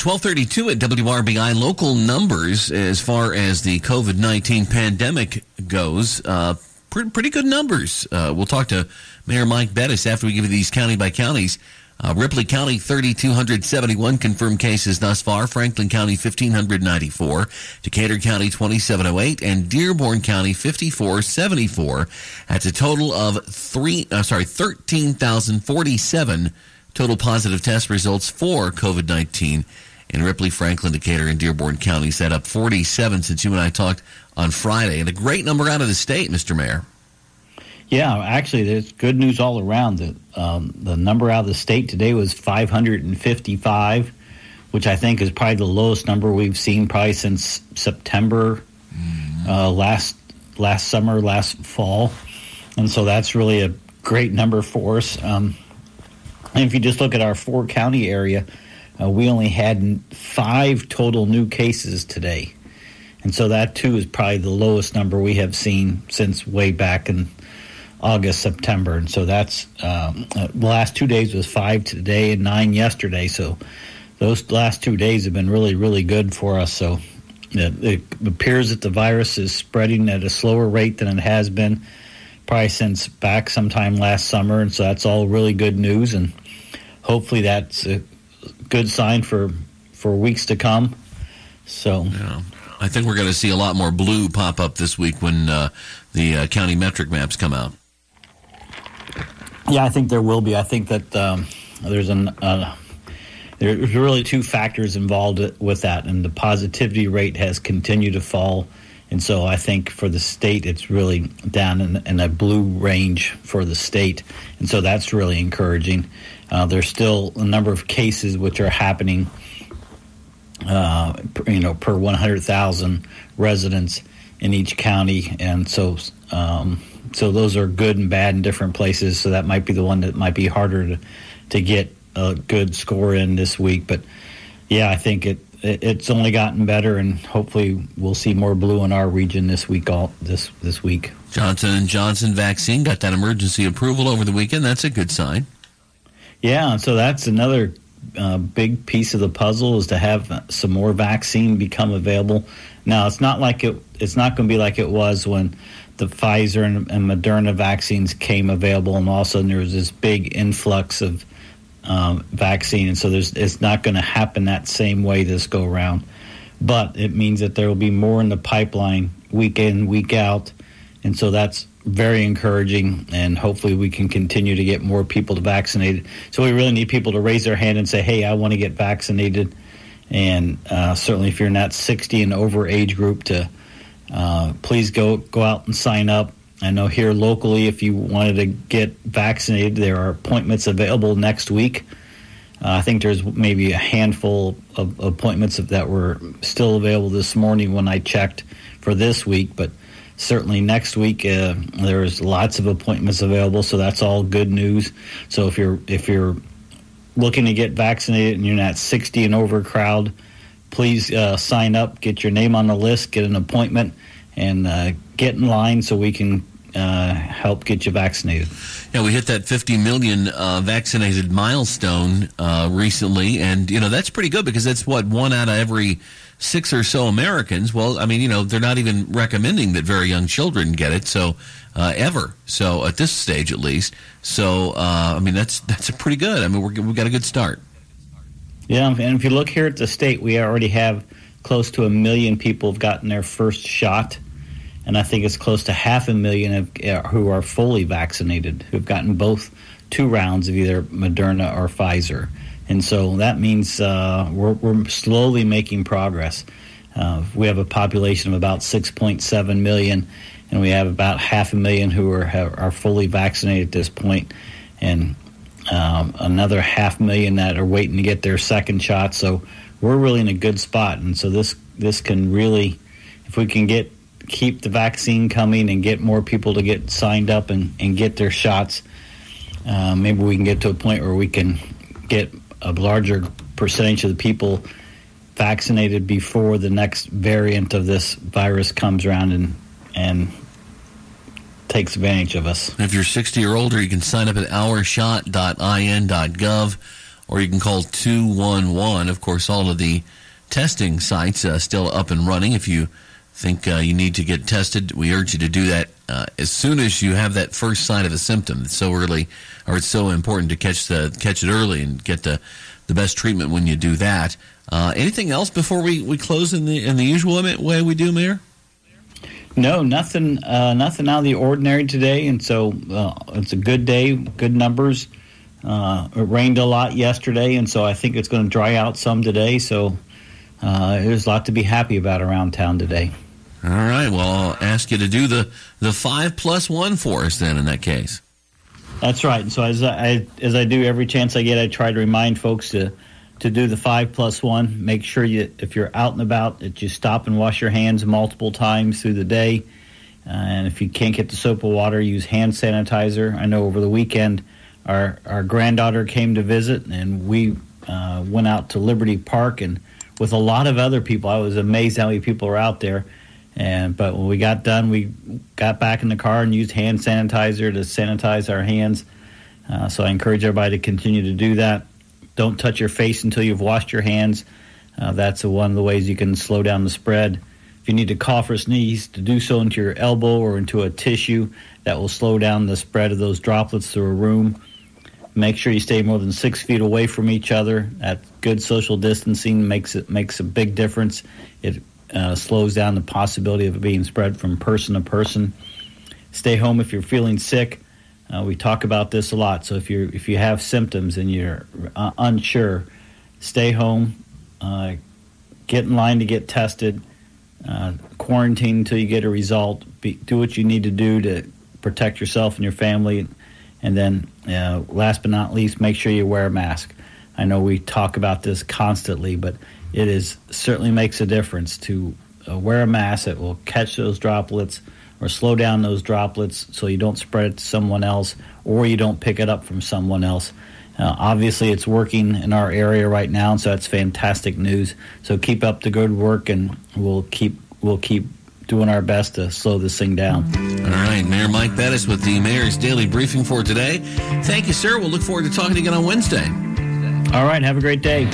1232 at WRBI. Local numbers as far as the COVID 19 pandemic goes. Uh, pretty, pretty good numbers. Uh, we'll talk to Mayor Mike Bettice after we give you these county by counties. Uh, Ripley County, 3,271 confirmed cases thus far. Franklin County, 1,594. Decatur County, 2,708. And Dearborn County, 5,474. That's a total of three, uh, sorry, 13,047 total positive test results for COVID 19 in Ripley, Franklin, Decatur, and Dearborn counties. That up 47 since you and I talked on Friday. And a great number out of the state, Mr. Mayor. Yeah, actually, there's good news all around. The, um, the number out of the state today was 555, which I think is probably the lowest number we've seen probably since September uh, last last summer, last fall. And so that's really a great number for us. Um, and if you just look at our four county area, uh, we only had five total new cases today. And so that too is probably the lowest number we have seen since way back in August, September. And so that's um, uh, the last two days was five today and nine yesterday. So those last two days have been really, really good for us. So it, it appears that the virus is spreading at a slower rate than it has been probably since back sometime last summer. And so that's all really good news. And hopefully that's a good sign for for weeks to come. So, yeah. I think we're going to see a lot more blue pop up this week when uh, the uh, county metric maps come out. Yeah, I think there will be. I think that um, there's an uh, there's really two factors involved with that, and the positivity rate has continued to fall. And so I think for the state, it's really down in, in a blue range for the state. And so that's really encouraging. Uh, there's still a number of cases which are happening, uh, you know, per 100,000 residents in each county, and so um, so those are good and bad in different places. So that might be the one that might be harder to to get a good score in this week. But yeah, I think it, it it's only gotten better, and hopefully we'll see more blue in our region this week. All this this week. Johnson and Johnson vaccine got that emergency approval over the weekend. That's a good sign. Yeah, so that's another uh, big piece of the puzzle is to have some more vaccine become available. Now, it's not like it. It's not going to be like it was when the Pfizer and, and, Moderna vaccines came available, and all of a sudden there was this big influx of um, vaccine, and so there's it's not going to happen that same way this go around. But it means that there will be more in the pipeline week in, week out, and so that's very encouraging, and hopefully we can continue to get more people to vaccinate. So we really need people to raise their hand and say, "Hey, I want to get vaccinated." And uh, certainly, if you're that 60 and over age group, to uh, please go go out and sign up. I know here locally, if you wanted to get vaccinated, there are appointments available next week. Uh, I think there's maybe a handful of appointments that were still available this morning when I checked for this week, but certainly next week uh, there's lots of appointments available so that's all good news so if you're if you're looking to get vaccinated and you're not 60 and over crowd please uh, sign up get your name on the list get an appointment and uh, get in line so we can uh, help get you vaccinated yeah we hit that 50 million uh, vaccinated milestone uh, recently and you know that's pretty good because that's what one out of every six or so Americans. Well, I mean, you know, they're not even recommending that very young children get it. So uh, ever. So at this stage, at least. So uh, I mean, that's that's pretty good. I mean, we're, we got a good start. Yeah, and if you look here at the state, we already have close to a million people have gotten their first shot, and I think it's close to half a million of, uh, who are fully vaccinated, who've gotten both two rounds of either Moderna or Pfizer. And so that means uh, we're, we're, slowly making progress. Uh, we have a population of about 6.7 million, and we have about half a million who are, are fully vaccinated at this point, and um, another half million that are waiting to get their second shot. So we're really in a good spot, and so this this can really, if we can get keep the vaccine coming and get more people to get signed up and, and get their shots, uh, maybe we can get to a point where we can get a larger percentage of the people vaccinated before the next variant of this virus comes around and and takes advantage of us. If you're 60 or older, you can sign up at ourshot.in.gov or you can call 211. Of course, all of the testing sites are still up and running. If you think uh, you need to get tested, we urge you to do that uh, as soon as you have that first sign of a symptom. It's so early, or it's so important to catch the catch it early and get the the best treatment when you do that. Uh, anything else before we, we close in the in the usual way we do, Mayor? No, nothing, uh, nothing out of the ordinary today, and so uh, it's a good day, good numbers. Uh, it rained a lot yesterday, and so I think it's going to dry out some today. So there's a lot to be happy about around town today. All right. Well, I'll ask you to do the the five plus one for us then. In that case. That's right. And so as I as I do every chance I get, I try to remind folks to to do the five plus one. Make sure you, if you're out and about, that you stop and wash your hands multiple times through the day. Uh, and if you can't get the soap or water, use hand sanitizer. I know over the weekend, our our granddaughter came to visit, and we uh, went out to Liberty Park, and with a lot of other people, I was amazed how many people were out there. And but when we got done, we got back in the car and used hand sanitizer to sanitize our hands. Uh, so I encourage everybody to continue to do that. Don't touch your face until you've washed your hands. Uh, that's one of the ways you can slow down the spread. If you need to cough or sneeze, to do so into your elbow or into a tissue, that will slow down the spread of those droplets through a room. Make sure you stay more than six feet away from each other. That good social distancing makes it makes a big difference. It uh, slows down the possibility of it being spread from person to person. Stay home if you're feeling sick. Uh, we talk about this a lot. So if you if you have symptoms and you're uh, unsure, stay home. Uh, get in line to get tested. Uh, quarantine until you get a result. Be, do what you need to do to protect yourself and your family. And then, uh, last but not least, make sure you wear a mask. I know we talk about this constantly, but it is certainly makes a difference to uh, wear a mask that will catch those droplets or slow down those droplets so you don't spread it to someone else or you don't pick it up from someone else. Uh, obviously, it's working in our area right now, so that's fantastic news. So keep up the good work, and we'll keep we'll keep doing our best to slow this thing down. All right, Mayor Mike Bettice with the Mayor's Daily Briefing for today. Thank you, sir. We'll look forward to talking again on Wednesday. All right, have a great day.